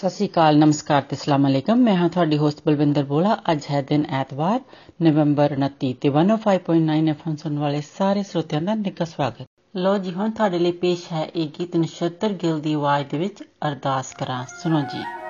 ਸਤਿ ਸ਼੍ਰੀ ਅਕਾਲ, ਨਮਸਕਾਰ ਤੇ ਅਸਲਾਮ ਅਲੈਕਮ। ਮੈਂ ਹਾਂ ਤੁਹਾਡੀ ਹੋਸਟ ਬਲਵਿੰਦਰ ਬੋਲਾ। ਅੱਜ ਹੈ ਦਿਨ ਐਤਵਾਰ, ਨਵੰਬਰ 29 ਤੇ 105.9 ਐਫਐਮ ਸੁਣਨ ਵਾਲੇ ਸਾਰੇ ਸਰੋਤਿਆਂ ਦਾ ਨਿੱਘਾ ਸਵਾਗਤ। ਲੋ ਜੀ, ਹੁਣ ਤੁਹਾਡੇ ਲਈ ਪੇਸ਼ ਹੈ ਇਹ ਗੀਤ ਨਛੱਤਰ ਗਿੱਲ ਦੀ ਆਵਾਜ਼ ਦੇ ਵਿੱਚ ਅਰਦਾਸ ਕਰਾਂ। ਸੁਣੋ ਜੀ।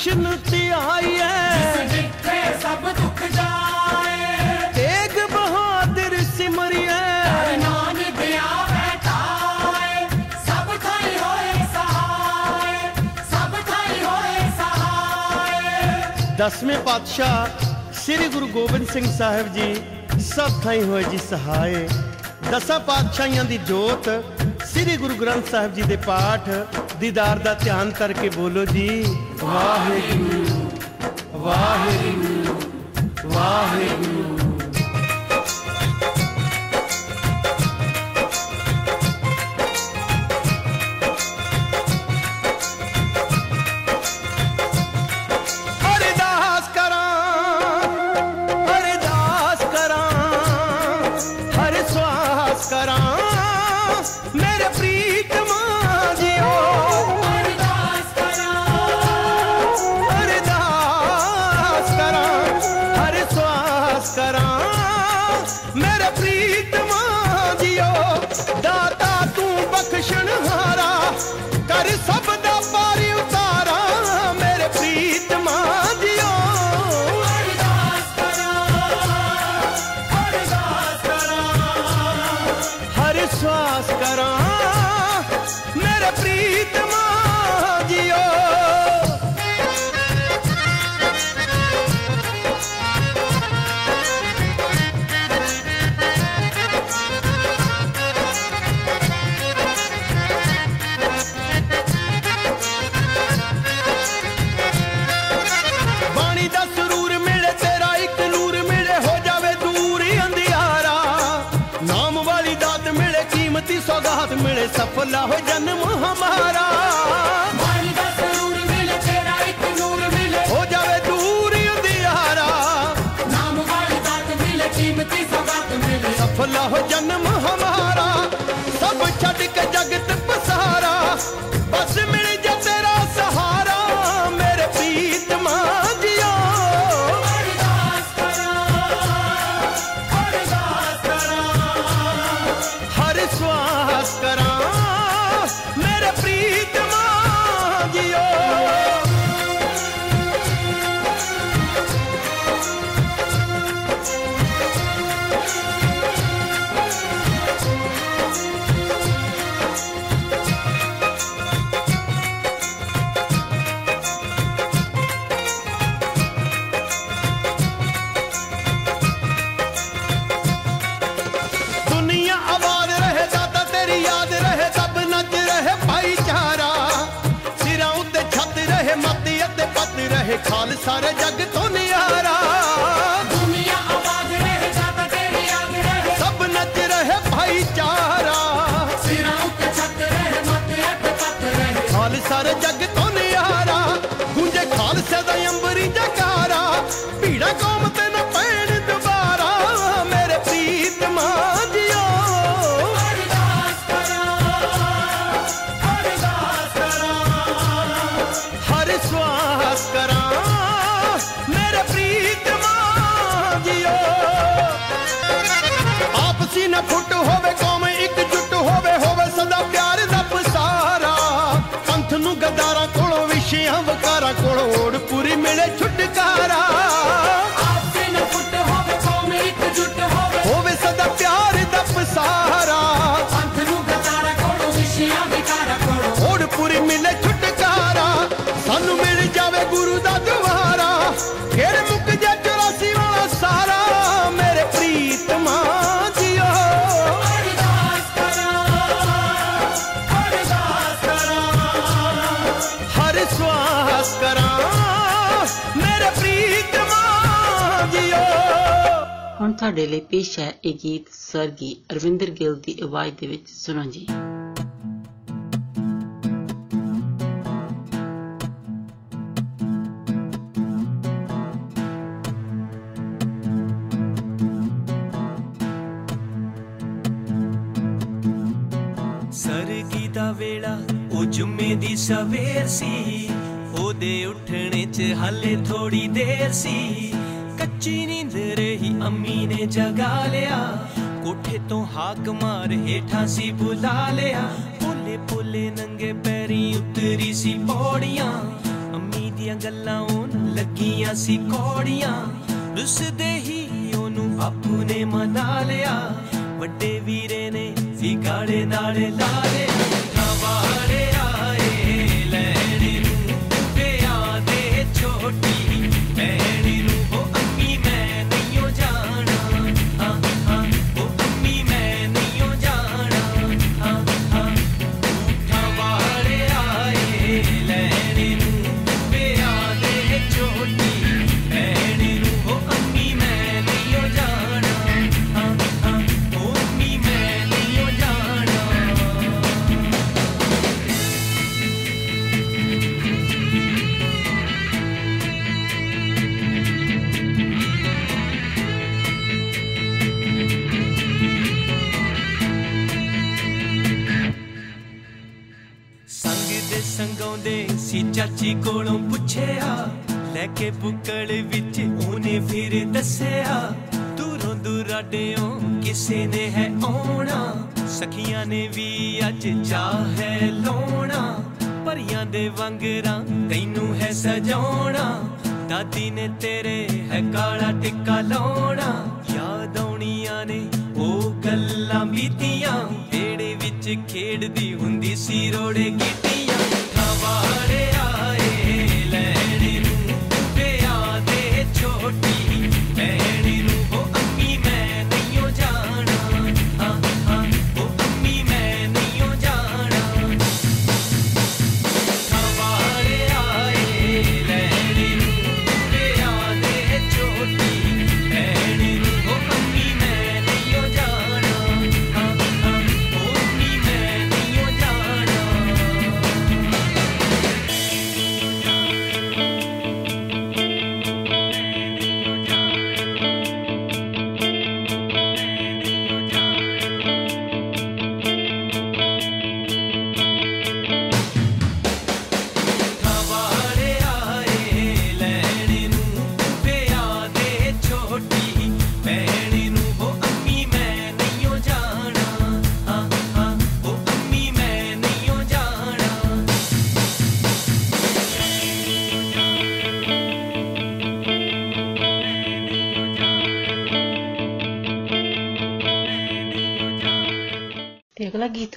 ਕ੍ਰਿਸ਼ਨ ਧਿਆਈਐ ਜਿੱਥੇ ਸਭ ਦੁੱਖ ਜਾਏ। ਤੇਗ ਬਹਾਦਰ ਸਿਮਰਿਐ। ਨਾਨਕ ਦਿਆ ਬੈਠਾਏ। ਸਭ ਥਾਈ ਹੋਏ ਸਹਾਏ। ਸਭ ਥਾਈ ਹੋਏ ਸਹਾਏ। ਦਸਵੇਂ ਪਾਤਸ਼ਾਹ ਸ੍ਰੀ ਗੁਰੂ ਗੋਬਿੰਦ ਸਿੰਘ ਸਾਹਿਬ ਜੀ ਸਭ ਥਾਈ ਹੋਏ ਜੀ ਸਹਾਏ। ਦਸਾਂ ਪਾਤਸ਼ਾਹਾਂ ਦੀ ਜੋਤ ਸ੍ਰੀ ਗੁਰੂ ਗ੍ਰੰਥ ਸਾਹਿਬ ਜੀ ਦੇ ਪਾਠ ਦੀਦਾਰ ਦਾ ਧਿਆਨ ਕਰਕੇ ਬੋਲੋ ਜੀ। ਵਾਹਿਗੁਰੂ ਵਾਹਿਗੁਰੂ ਵਾਹਿਗੁਰੂ सफला हो ਆਵਾਜ਼ ਦੇ ਵਿੱਚ ਸੁਣੋ ਜੀ। ਸਰਗੀ ਦਾ ਵੇਲਾ, ਉਹ ਜੁਮੇ ਦੀ ਸਵੇਰ ਸੀ। ਉਹਦੇ ਉੱਠਣੇ 'ਚ ਹਾਲੇ ਥੋੜੀ ਦੇਰ ਸੀ। ਕੱਚੀ ਨੀਂਦ ਰਹੀ, ਅੰਮੀ ਨੇ ਜਗਾ ਲਿਆ। ਕੋਠੇ ਤੋਂ ਹਾਕ ਮਾਰ ਹੇਠਾਂ ਸੀ ਬੁਲਾ ਲਿਆ। ਪੋਲੇ ਪੋਲੇ ਨੰਗੇ ਪੈਰੀ ਉਤਰੀ ਸੀ ਪੌੜੀਆਂ। ਅੰਮੀ ਦੀਆਂ ਗੱਲਾਂ ਉਹਨ ਲੱਗੀਆਂ ਸੀ ਕੌੜੀਆਂ। ਰੁੱਸਦੇ ਹੀ ਉਹਨੂੰ ਆਪੂ ਨੇ ਮਨਾ ਲਿਆ। ਵੱਡੇ ਵੀਰੇ ਨੇ ਵਿਗਾੜੇ ਨਾਲੇ ਲਾ ਲਿਆ ਸੰਗਾਉਂਦੇ ਸੀ ਚਾਚੀ ਕੋਲੋਂ ਪੁੱਛਿਆ, ਲੈ ਕੇ ਬੁੱਕਲ ਵਿੱਚ ਉਹਨੇ ਫਿਰ ਦੱਸਿਆ, ਦੂਰੋਂ ਦੁਰਾਡਿਓਂ ਕਿਸੇ ਨੇ ਹੈ ਆਉਣਾ, ਸਖੀਆਂ ਨੇ ਵੀ ਅੱਜ ਚਾਹ ਹੈ ਲਾਉਣਾ, ਪਰੀਆਂ ਦੇ ਵਾਂਗਰਾਂ ਤੈਨੂੰ ਹੈ ਸਜਾਉਣਾ, ਦਾਦੀ ਨੇ ਤੇਰੇ ਹੈ ਕਾਲਾ ਟਿੱਕਾ ਲਾਉਣਾ, ਯਾਦ ਆਉਣੀਆਂ ਨੇ ਉਹ ਗੱਲਾਂ ਬੀਤੀਆਂ ਵੇੜੇ ਵਿੱਚ ਖੇਡਦੀ ਹੁੰਦੀ ਸੀ ਰੋੜੇ ਗੀਟੀਆਂ ਹਵਾੜੇ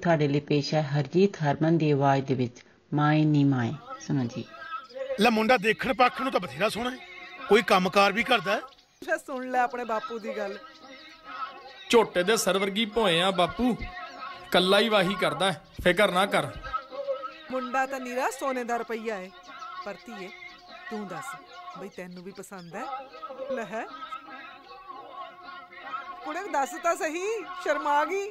ਗੀਤ ਤੁਹਾਡੇ ਲਈ ਪੇਸ਼ ਹੈ ਹਰਜੀਤ ਹਰਮਨ ਦੀ ਆਵਾਜ਼ ਦੇ ਵਿੱਚ ਮਾਏ ਨੀ ਮਾਏ। ਸੁਣੋ ਜੀ। ਲੈ ਮੁੰਡਾ ਦੇਖਣ ਪੱਖ ਨੂੰ ਤਾਂ ਬਥੇਰਾ ਸੋਹਣਾ ਹੈ। ਕੋਈ ਕੰਮਕਾਰ ਵੀ ਕਰਦਾ ਹੈ? ਫਿਰ ਸੁਣ ਲੈ ਆਪਣੇ ਬਾਪੂ ਦੀ ਗੱਲ। ਝੋਟੇ ਦੇ ਸਰਵਰਗੀ ਭੋਏ ਆ ਬਾਪੂ। ਕੱਲਾ ਹੀ ਵਾਹੀ ਕਰਦਾ ਹੈ, ਫਿਕਰ ਨਾ ਕਰ। ਮੁੰਡਾ ਤਾਂ ਨੀਰਾ ਸੋਨੇ ਦਾ ਰੁਪਈਆ ਏ ਪਰ ਧੀਏ ਤੂੰ ਦੱਸ ਬਈ ਤੈਨੂੰ ਵੀ ਪਸੰਦ ਹੈ? ਲੈ ਹੈ। ਕੁੜੇ ਦੱਸ ਤਾਂ ਸਹੀ ਸ਼ਰਮਾ ਗਈ।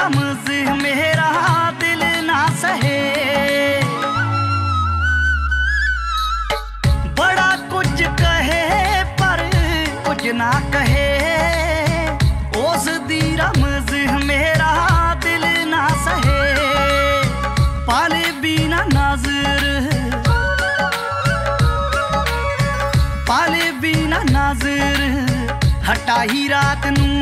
रमज मेरा दिल ना सहे। बड़ा कुछ कहे, पर कुछ ना कहे। उस दी रमज मेरा दिल ना सहे। पाले बिना नज़र, पाले बिना नज़र। हटाई रात नू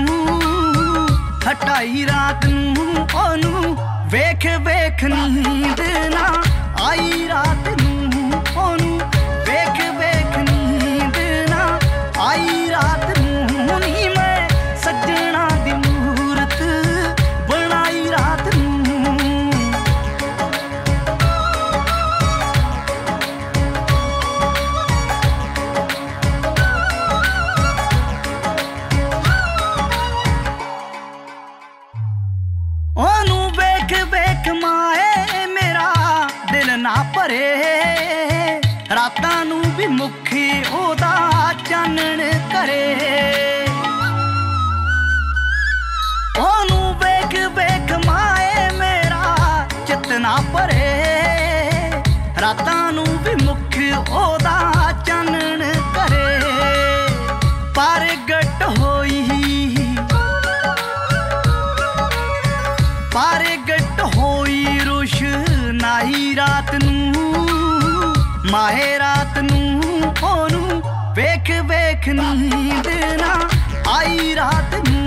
ਨੂੰ ਹਟਾਈ ਰਾਤ ਨੂੰ ਉਹਨੂੰ ਵੇਖ ਵੇਖ ਨੀਂਦ ਨਾ ਆਈ ਰਾਤ ਨੂੰ। ਮਾਹੇ ਰਾਤ ਨੂੰ ਉਹਨੂੰ ਵੇਖ ਵੇਖ ਨੀਂਦ ਨਾ ਆਈ ਰਾਤ ਨੂੰ।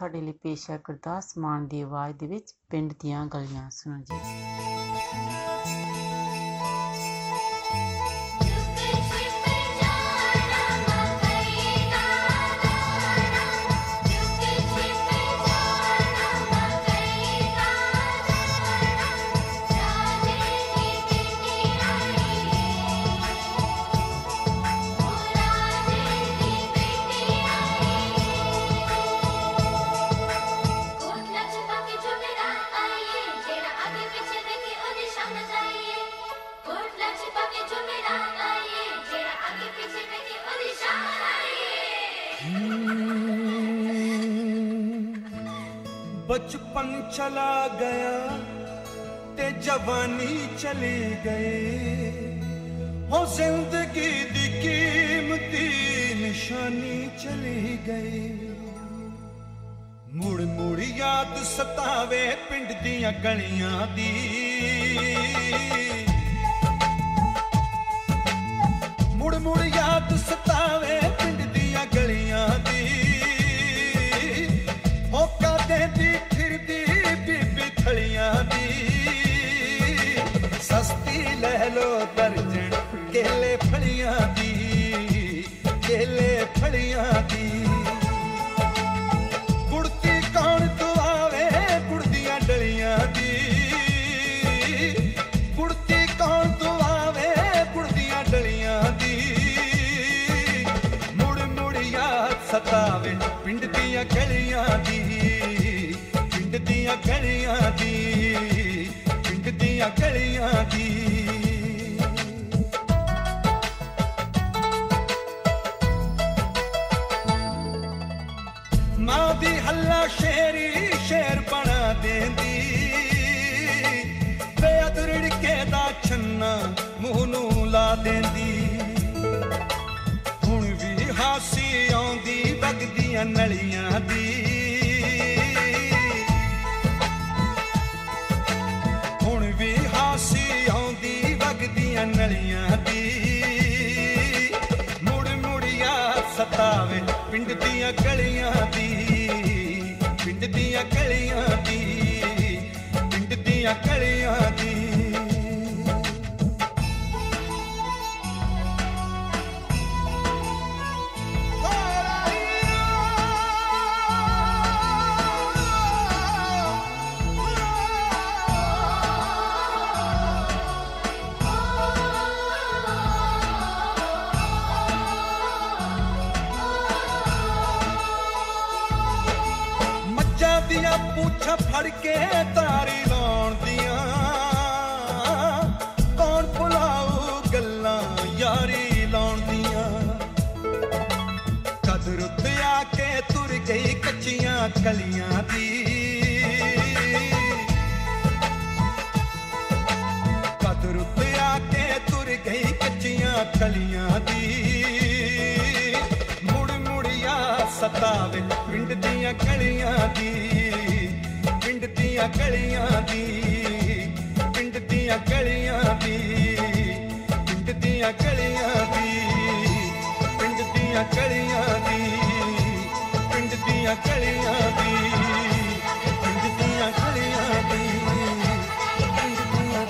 ਤੁਹਾਡੇ ਲਈ ਪੇਸ਼ ਹੈ ਗੁਰਦਾਸ ਮਾਨ ਦੀ ਆਵਾਜ਼ ਦੇ ਵਿੱਚ ਪਿੰਡ ਦੀਆਂ ਗਲੀਆਂ। ਸੁਣੋ ਜੀ। बचपन चला गया ते जवानी चली गई हो जिंदगी दी कीमती निशानी चली गई ਮੁੜ ਮੁੜ ਯਾਦ ਸਤਾਵੇ ਪਿੰਡ ਦੀਆਂ ਗਲੀਆਂ ਦੀ ਮੁੜ ਮੁੜ ਯਾਦ ਸਤਾਵੇ ਸਸਤੀ ਦਰਜਣ, ਕੇਲੇ ਫਲੀਆਂ ਦੀ, ਕੇਲੇ ਫਲੀਆਂ ਦੀ। ਕੁੜਤੀ ਕੌਣ ਆਵੇ ਕੁੜਦੀਆਂ ਡਲੀਆਂ ਦੀ। ਕੁੜਤੀ ਕੌਣ ਆਵੇ ਕੁੜਦੀਆਂ ਡਲੀਆਂ ਦੀ। ਮੁੜ ਮੁੜ ਯਾਦ ਸਤਾਵੇ, ਪਿੰਡ ਦੀਆਂ ਗਲੀਆਂ ਦੀ। ਪਿੰਡ ਦੀਆਂ ਗਲੀਆਂ ਦੀ, ਪਿੰਡ ਦੀਆਂ ਗਲੀਆਂ ਦੀ। ਦੀ ਹੱਲਾ ਸ਼ੇਰੀ ਸ਼ੇਰ ਬਣਾ ਦੇਂਦੀ। ਬੇਅਦਰੜ ਕੇ ਦਾ ਛੰਨਾ ਮੂੰਹ ਨੂੰ ਲਾ ਦੇਂਦੀ। ਹੁਣ ਵੀ ਹਾਸੀ ਆਉਂਦੀ ਵਗਦੀਆਂ ਨਲੀਆਂ ਦੀ। ਹੁਣ ਵੀ ਹਾਸੀ ਆਉਂਦੀ ਵਗਦੀਆਂ ਨਲੀਆਂ ਦੀ। ਮੁੜ ਮੁੜ ਯਾਦ ਸਤਾਵੇ ਪਿੰਡ ਦੀਆਂ ਗਲੀਆਂ ਦੀਆਂ ਗਲੀਆਂ ਦੀ ਮੱਝਾਂ ਦੀਆਂ ਪੂਛਾਂ ਫੜ ਕੇ ਕੱਚੀਆਂ ਕਲੀਆਂ ਦੀ। ਕਦਰ ਉੱਤੇ ਆ ਕੇ ਤੁਰ ਗਈ ਕੱਚੀਆਂ ਕਲੀਆਂ ਦੀ। ਮੁੜ ਮੁੜ ਯਾਦ ਸਤਾਵੇ ਪਿੰਡ ਦੀਆਂ ਗਲੀਆਂ ਦੀ। ਪਿੰਡ ਦੀਆਂ ਗਲੀਆਂ ਦੀ। ਪਿੰਡ ਦੀਆਂ ਗਲੀਆਂ ਦੀ। ਪਿੰਡ ਦੀਆਂ ਗਲੀਆਂ ਦੀ। ਪਿੰਡ ਦੀਆਂ ਗਲੀਆਂ ਦੀ ਪਿੰਡ ਦੀਆਂ ਗਲੀਆਂ ਦੀ ਪਿੰਡ ਦੀਆਂ ਗਲੀਆਂ ਦੀ ਪਿੰਡ ਦੀਆਂ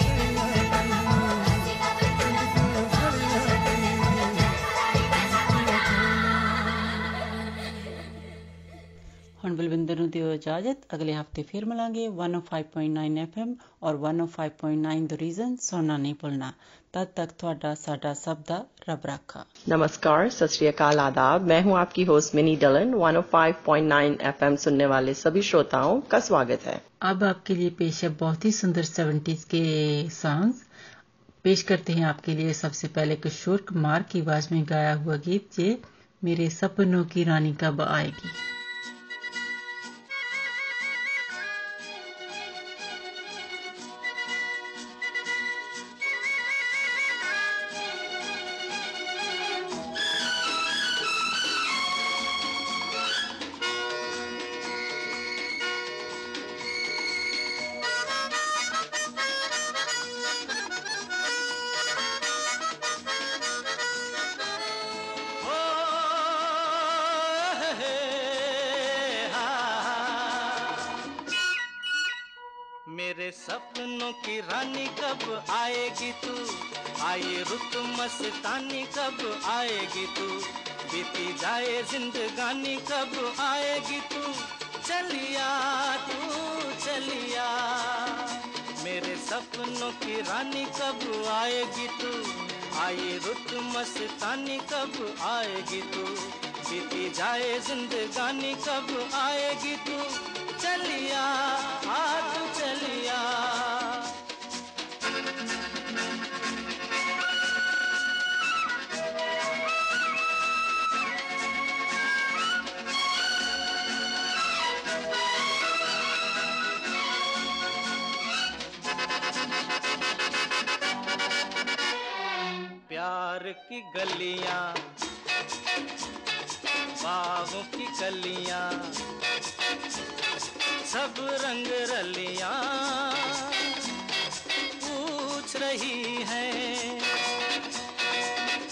ਹੁਣ ਬਲਵਿੰਦਰ ਨੂੰ ਦਿਓ ਦਿਓ ਇਜਾਜ਼ਤ ਅਗਲੇ ਹਫਤੇ ਫਿਰ ਮਿਲਾਂਗੇ 105.9 FM ਔਰ 105.9 ਦ ਰੀਜ਼ਨ ਸੁਣਨਾ ਨਹੀਂ ਭੁੱਲਣਾ तब तक ਤੁਹਾਡਾ ਸਾਡਾ ਸਭ ਦਾ ਰੱਬ ਰਾਖਾ नमस्कार सत श्री अकाल आदाब मैं हूं आपकी होस्ट मिनी डलन 105.9 एफएम सुनने वाले सभी श्रोताओं का स्वागत है अब आपके लिए पेश है बहुत ही सुंदर सेवेंटीज के सॉन्ग्स पेश करते हैं आपके लिए सबसे पहले किशोर कुमार की आवाज में गाया हुआ गीत ये मेरे सपनों की रानी कब आएगी जिंदगानी कब आएगी तू? चलिया आ तू चलिया। प्यार की गलियाँ बागों की कलियाँ सब रंग रलियाँ पूछ रही हैं।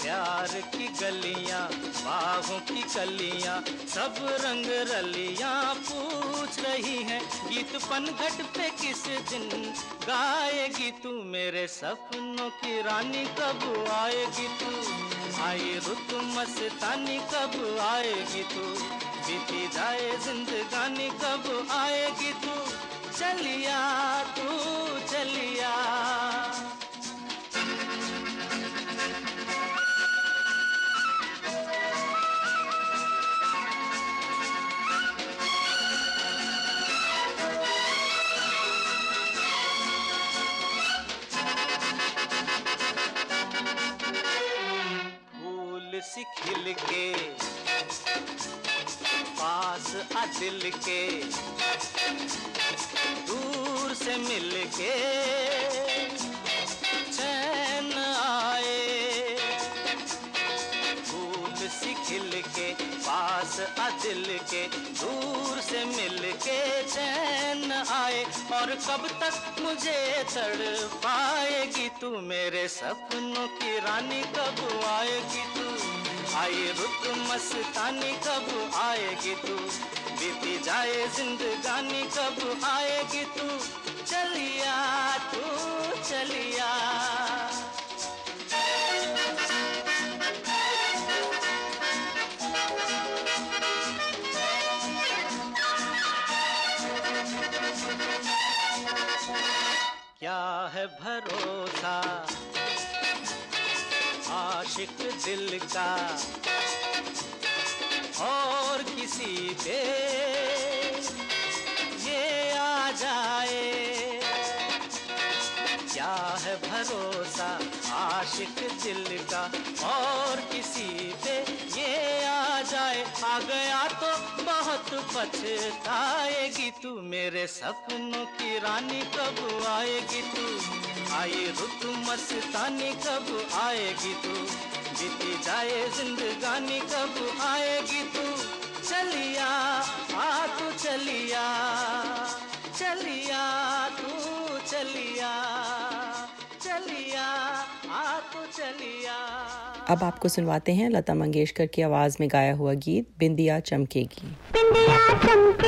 प्यार की गलियाँ बागों की कलियाँ सब रंग रलियाँ पूछ रही हैं। गीत पनघट पे किस दिन गाएगी तू मेरे सपनों की रानी? कब आएगी तू? आई रुत मस्तानी कब आएगी तू? बीती जाए जिंदगानी कब आएगी तू? चलिया तू, चलिया सी खिल के पास आ दिल के दूर से मिल के चैन आए। फूल सी खिल के पास आ दिल के दूर से मिल के चैन आए। और कब तक मुझे तड़ पाएगी तू मेरे सपनों की रानी, कब आएगी तू आई रुत मस्तानी, कब आएगी तू? बीती जाए जिंदगानी, कब आएगी तू? चलिया तू, चलिया। क्या है भरोसा? आशिक दिल का और किसी पे ये आ जाए। क्या है भरोसा? आशिक दिल का और किसी पे ये आ जाए। आ गया तो बहुत पछताएगी तू, मेरे सपनों की रानी कब आएगी तू? आई रुत मस्तानी कब आएगी तू? बीती जाए जिंदगानी कब आएगी तू? चलिया, आ तू चलिया चलिया तू चलिया चलिया, आ तू चलिया। अब आपको सुनवाते हैं लता मंगेशकर की आवाज़ में गाया हुआ गीत, बिंदिया चमकेगी। बिंदिया चमकेगी।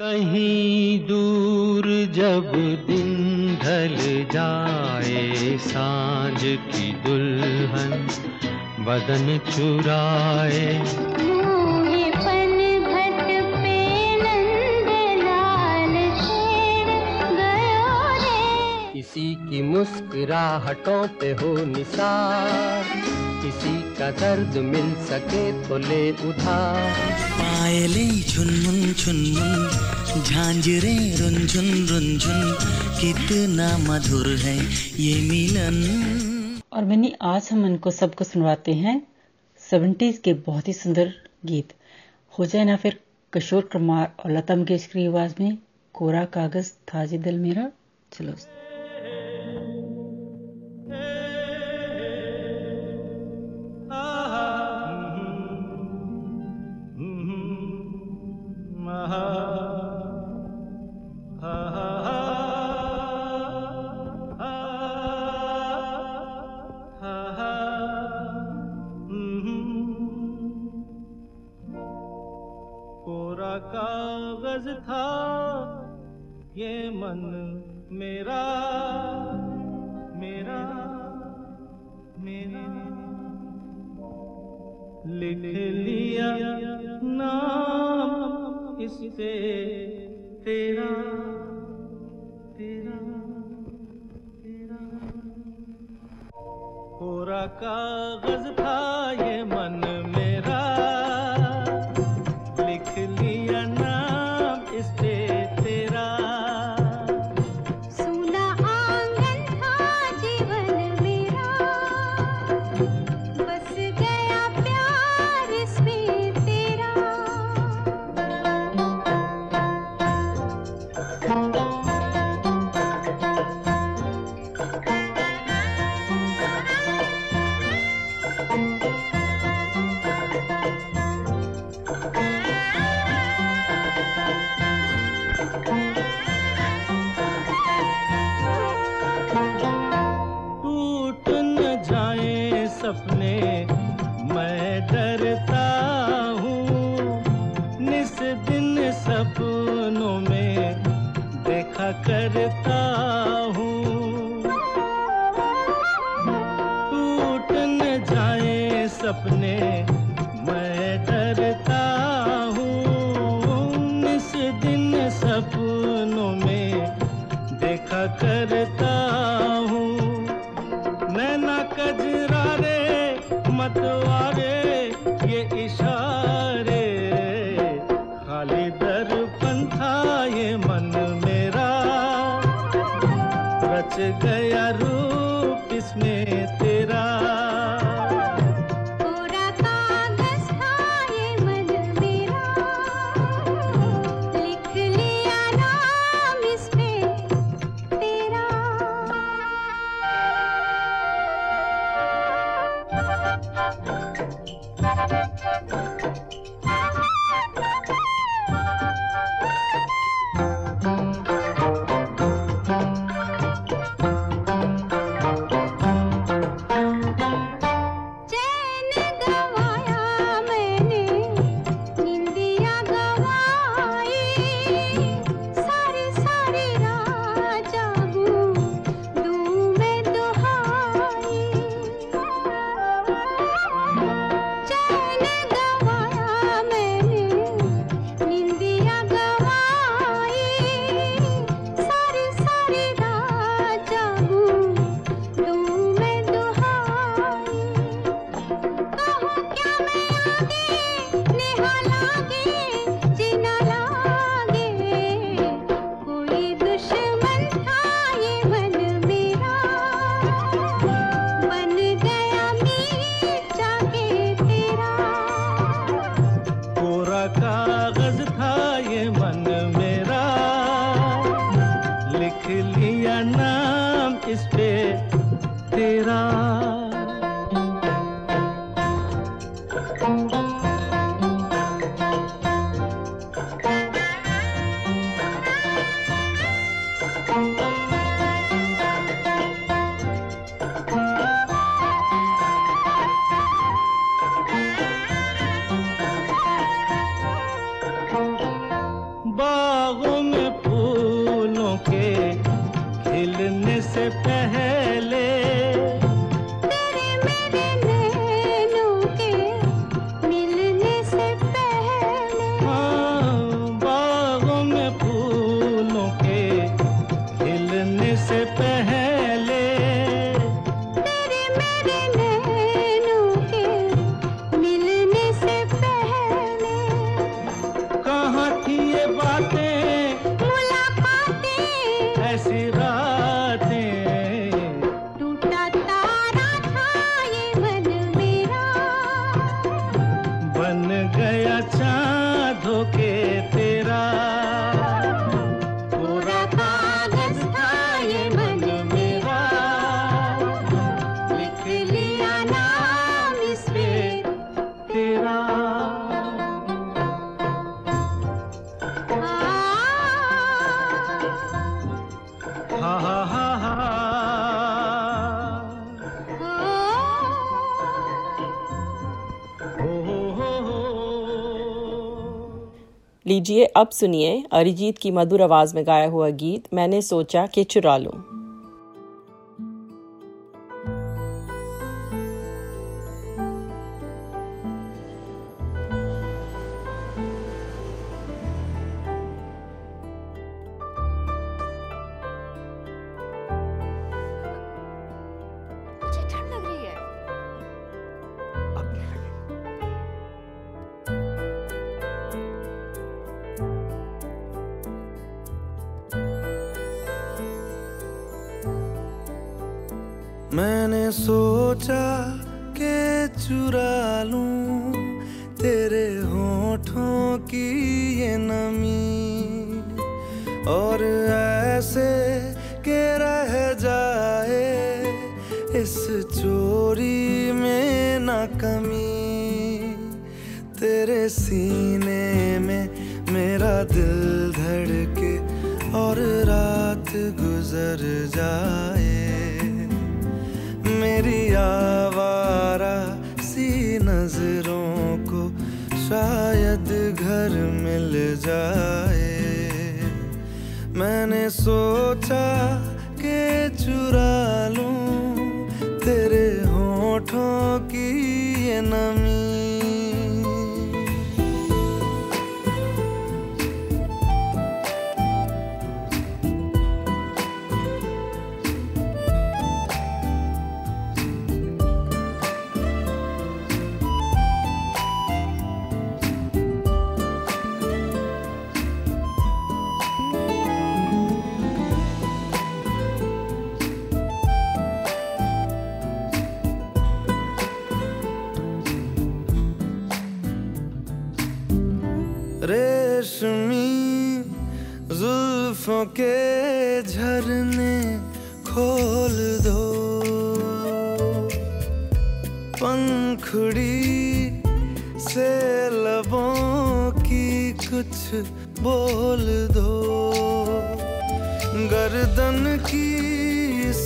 कहीं दूर जब दिन ढल जाए साँझ की दुल्हन बदन चुराए। किसी की मुस्कुराहटों पे हो निशा किसी का दर्द मिल सके तो ले उधार। पायले झुनमुन झुनमुन झांझरे रुनझुन रुनझुन कितना मधुर है ये मिलन। और बनी आज हम इनको सबको सुनवाते हैं सेवेंटीज के बहुत ही सुंदर गीत। हो जाए ना फिर किशोर कुमार और लता मंगेशकर की आवाज़ में कोरा कागज़ था जी दिल मेरा चलो। से तेरा तेरा तेरा। कोरा कागज़ था ये मन में। लीजिए अब सुनिए अरिजीत की मधुर आवाज़ में गाया हुआ गीत, मैंने सोचा कि चुरा लूँ। दिल धड़के और रात गुजर जाए। मेरी आवारा सी नज़रों को शायद घर मिल जाए। मैंने सोचा के चुरा लूँ तेरे होठों की ये नम के झरने खोल दो। पंखुड़ी से लबों की कुछ बोल दो। गर्दन की इस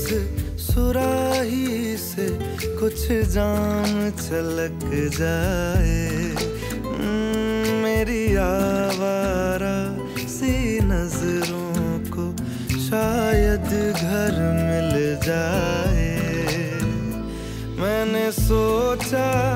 सुराही से कुछ जाम छलक जाए। जाए। मैंने सोचा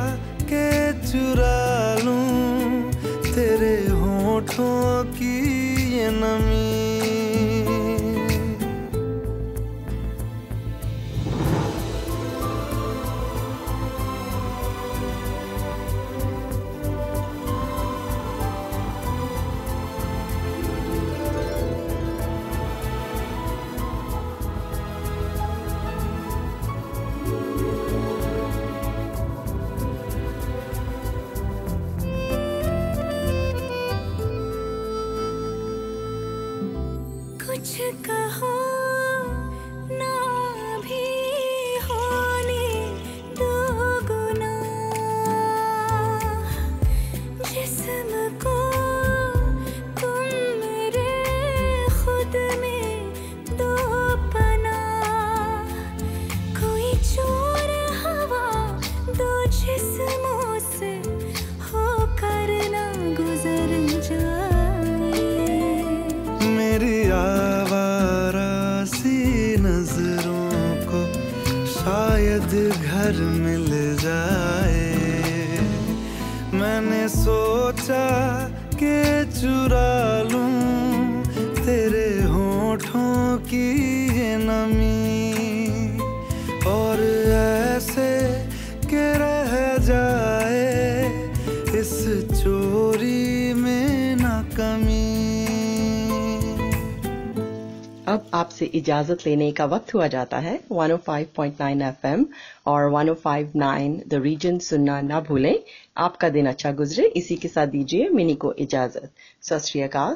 आपसे इजाज़त लेने का वक्त हुआ जाता है। 105.9 एफएम और 105.9 द रीजन सुनना ना भूलें। आपका दिन अच्छा गुजरे। इसी के साथ दीजिए मिनी को इजाज़त। सत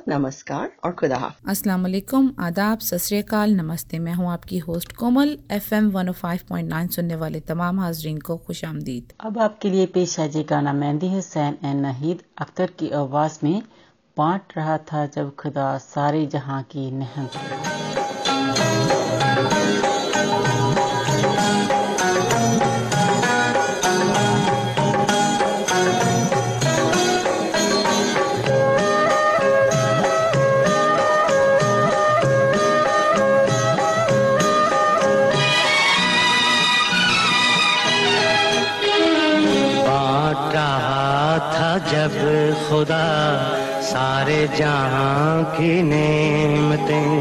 नमस्कार और खुदा अस्सलाम वालेकुम। आदाब। सत नमस्ते। मैं हूँ आपकी होस्ट कोमल। एफएम 105.9 सुनने वाले तमाम हाजरीन को खुश आमदीद। अब आपके लिए पेश है जी गाना मेहंदी हुसैन एन नहीद। अख्तर की आवाज़ में बांट रहा था जब खुदा सारे जहाँ की था जब खुदा सारे जहाँ की नेमतें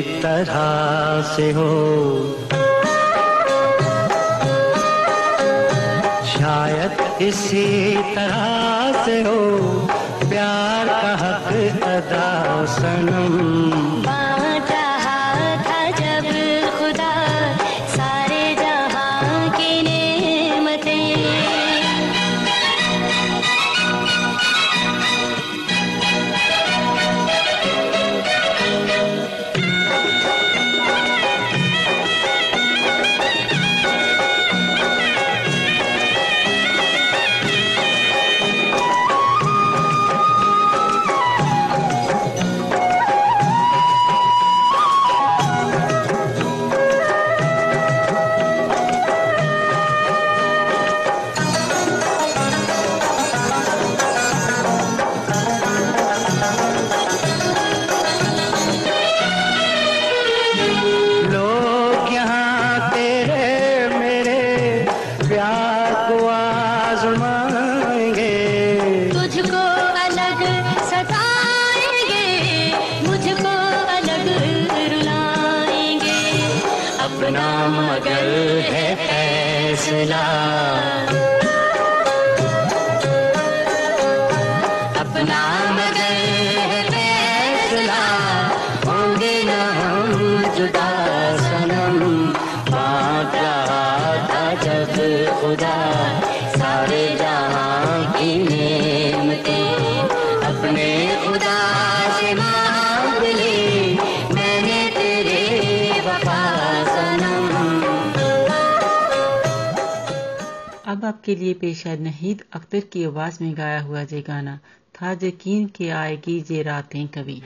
तरह से हो। शायद इसी तरह से हो। प्यार का हक अदा सनम। आपके लिए पेश है। नहीद अख्तर की आवाज़ में गाया हुआ जे गाना, था जकीन के आएगी जे रातें कभी।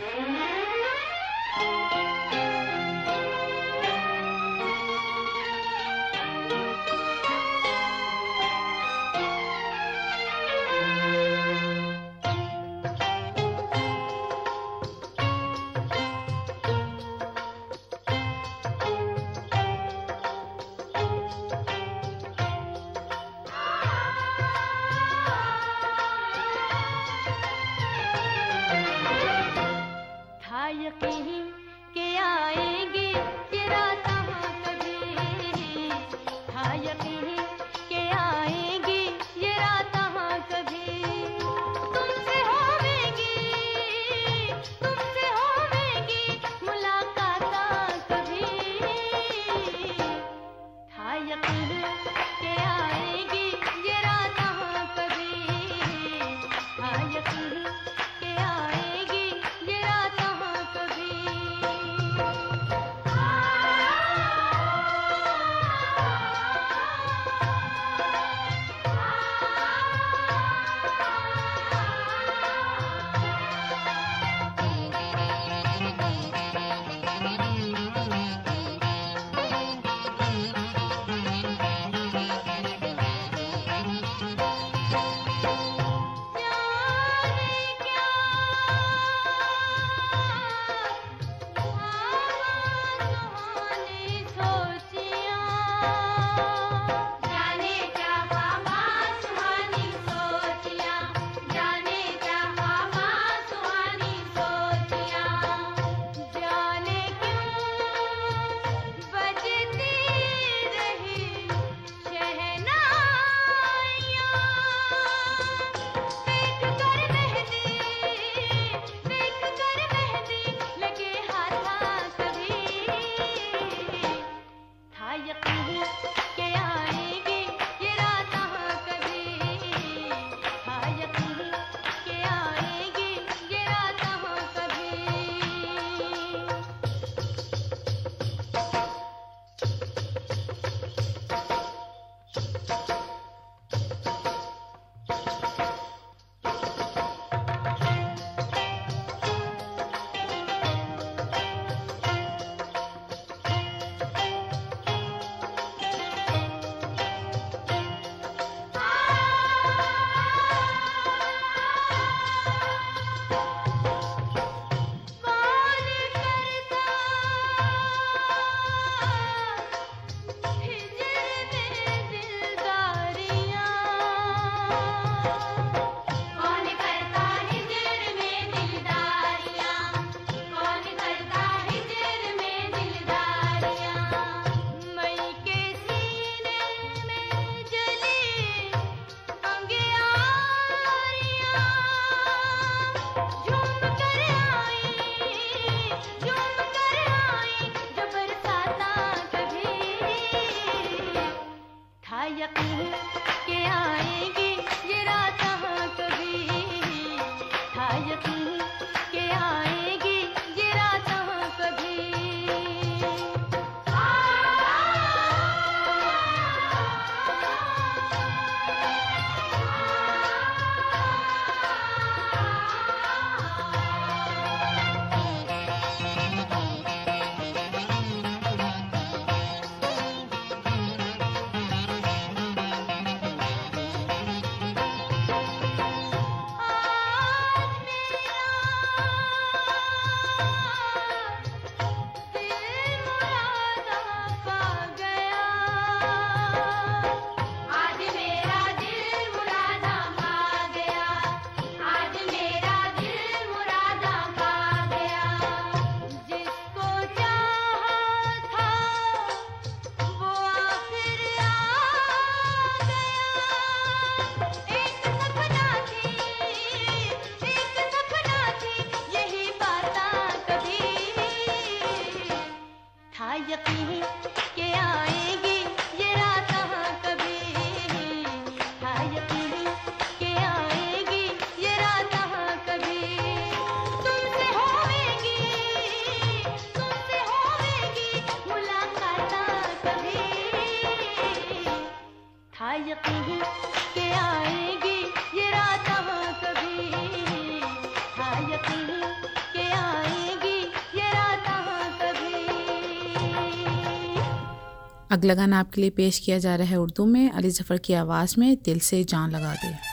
अगला गाना आपके लिए पेश किया जा रहा है उर्दू में, अली जफ़र की आवाज़ में, दिल से जान लगा दे।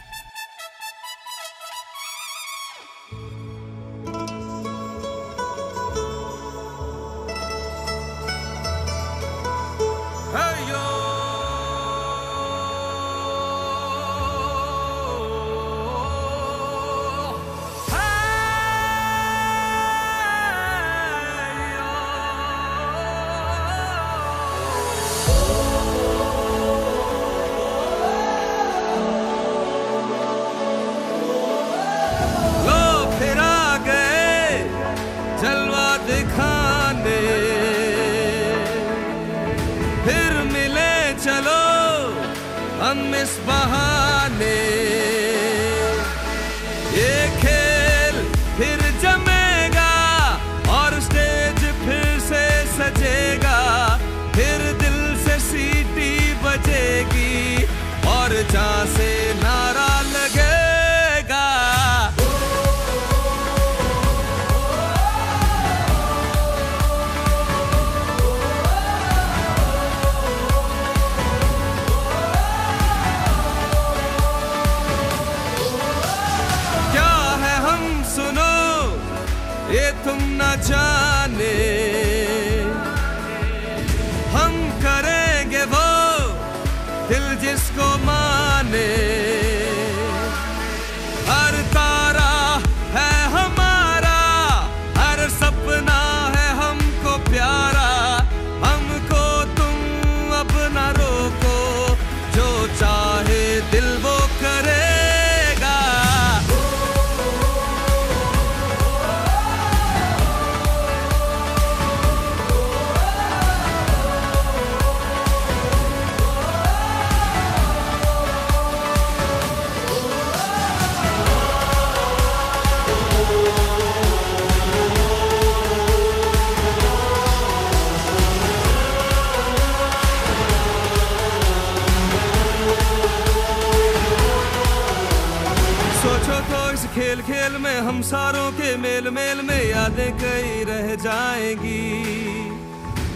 इस खेल खेल में हम सारों के मेल मेल में यादें कई रह जाएँगी।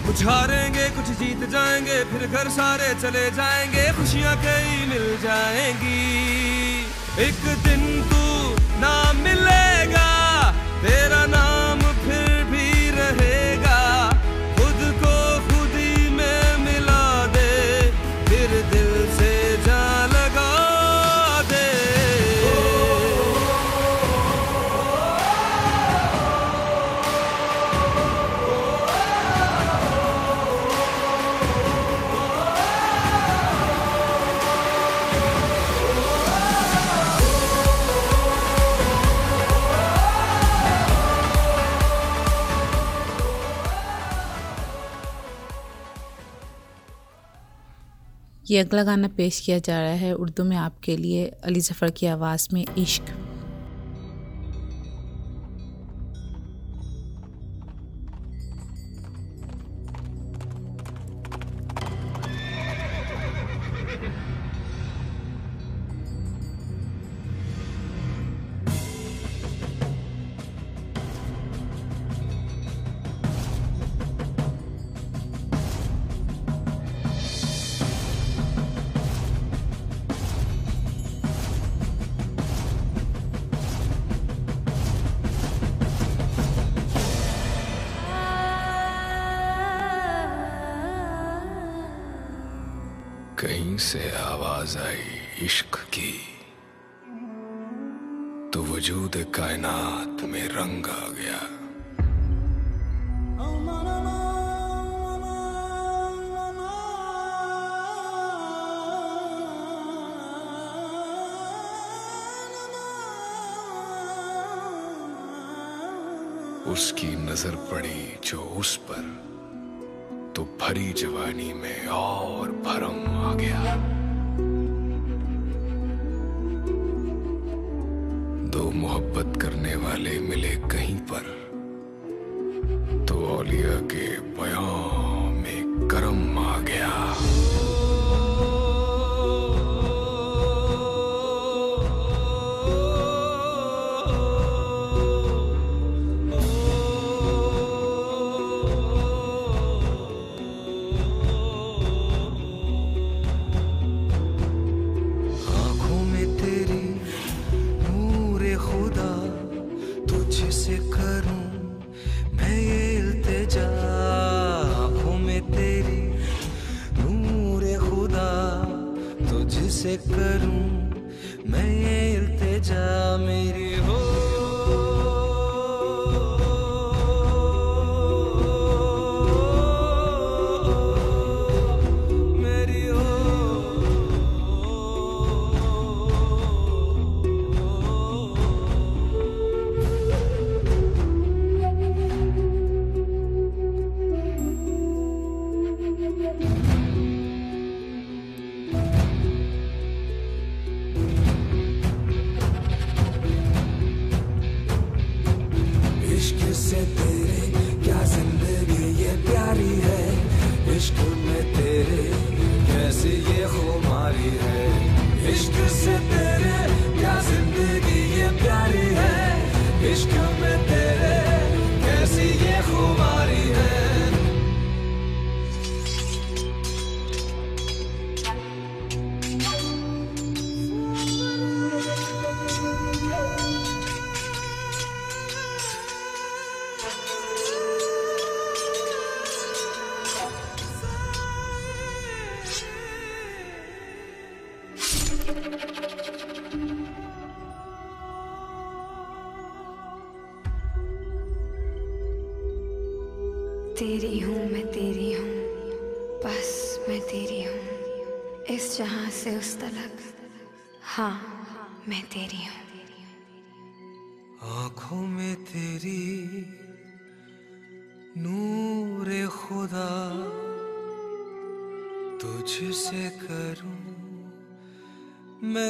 कुछ हारेंगे, कुछ जीत जाएँगे, फिर घर सारे चले जाएँगे, खुशियाँ कई मिल जाएँगी। एक दिन तू ना मिलेगा, तेरा नाम ये अगला गाना पेश किया जा रहा है उर्दू में आपके लिए अली जफ़र की आवाज़ में इश्क। उसकी नज़र पड़ी जो उस पर तो भरी जवानी में और भरम आ गया।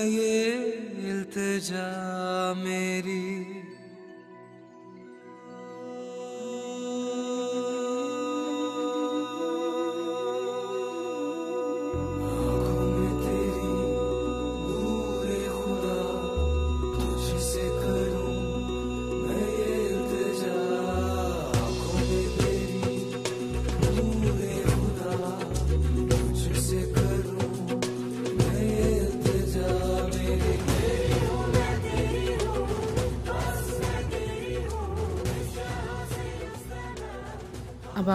ये इल्तजा मेरी।